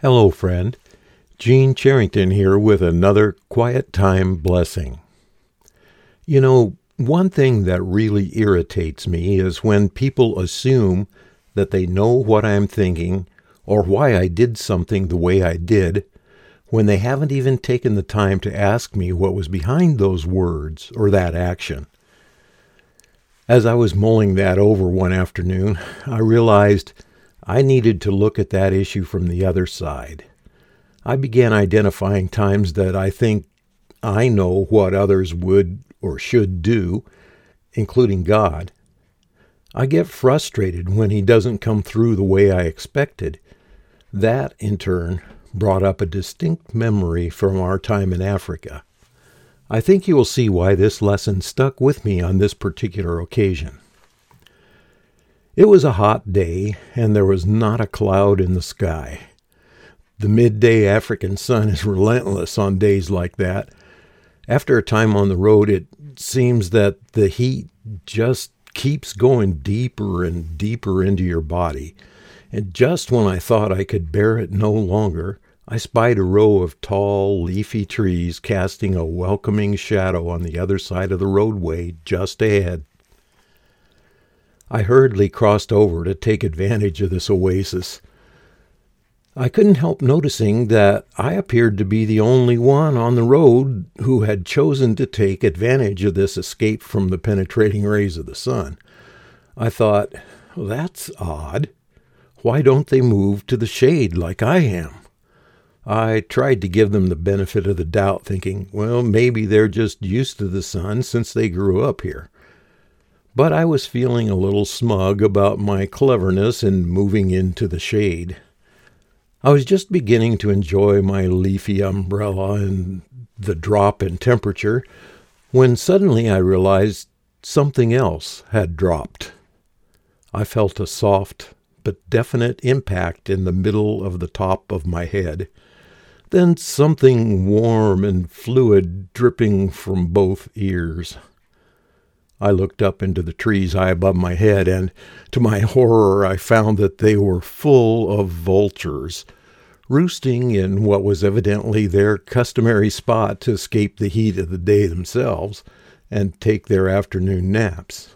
Hello, friend. Gene Charrington here with another Quiet Time Blessing. You know, one thing that really irritates me is when people assume that they know what I'm thinking or why I did something the way I did when they haven't even taken the time to ask me what was behind those words or that action. As I was mulling that over one afternoon, I realized I needed to look at that issue from the other side. I began identifying times that I think I know what others would or should do, including God. I get frustrated when He doesn't come through the way I expected. That, in turn, brought up a distinct memory from our time in Africa. I think you will see why this lesson stuck with me on this particular occasion. It was a hot day, and there was not a cloud in the sky. The midday African sun is relentless on days like that. After a time on the road, it seems that the heat just keeps going deeper and deeper into your body. And just when I thought I could bear it no longer, I spied a row of tall, leafy trees casting a welcoming shadow on the other side of the roadway just ahead. I hurriedly crossed over to take advantage of this oasis. I couldn't help noticing that I appeared to be the only one on the road who had chosen to take advantage of this escape from the penetrating rays of the sun. I thought, that's odd. Why don't they move to the shade like I am? I tried to give them the benefit of the doubt, thinking, well, maybe they're just used to the sun since they grew up here but I was feeling a little smug about my cleverness in moving into the shade. I was just beginning to enjoy my leafy umbrella and the drop in temperature when suddenly I realized something else had dropped. I felt a soft but definite impact in the middle of the top of my head, then something warm and fluid dripping from both ears. I looked up into the trees high above my head, and to my horror, I found that they were full of vultures, roosting in what was evidently their customary spot to escape the heat of the day themselves and take their afternoon naps.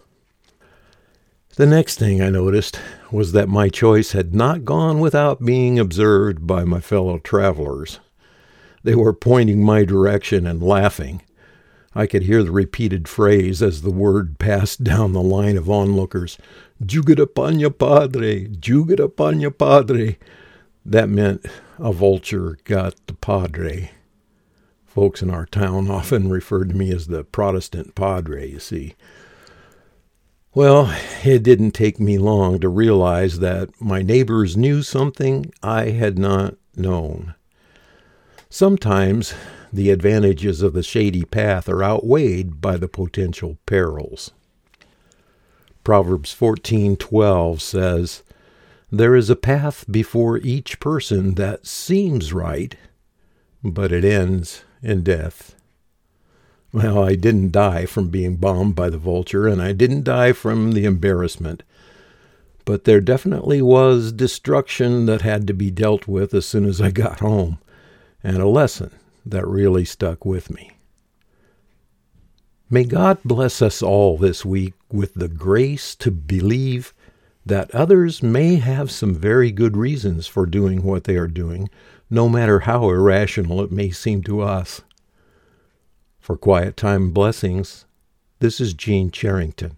The next thing I noticed was that my choice had not gone without being observed by my fellow travelers. They were pointing my direction and laughing. I could hear the repeated phrase as the word passed down the line of onlookers Jugurapanya Padre, Jugurapanya Padre. That meant a vulture got the Padre. Folks in our town often referred to me as the Protestant Padre, you see. Well, it didn't take me long to realize that my neighbors knew something I had not known. Sometimes the advantages of the shady path are outweighed by the potential perils. Proverbs 14:12 says, "There is a path before each person that seems right, but it ends in death." Well, I didn't die from being bombed by the vulture, and I didn't die from the embarrassment. But there definitely was destruction that had to be dealt with as soon as I got home, and a lesson that really stuck with me. May God bless us all this week with the grace to believe that others may have some very good reasons for doing what they are doing, no matter how irrational it may seem to us. For Quiet Time Blessings, this is Gene Charrington.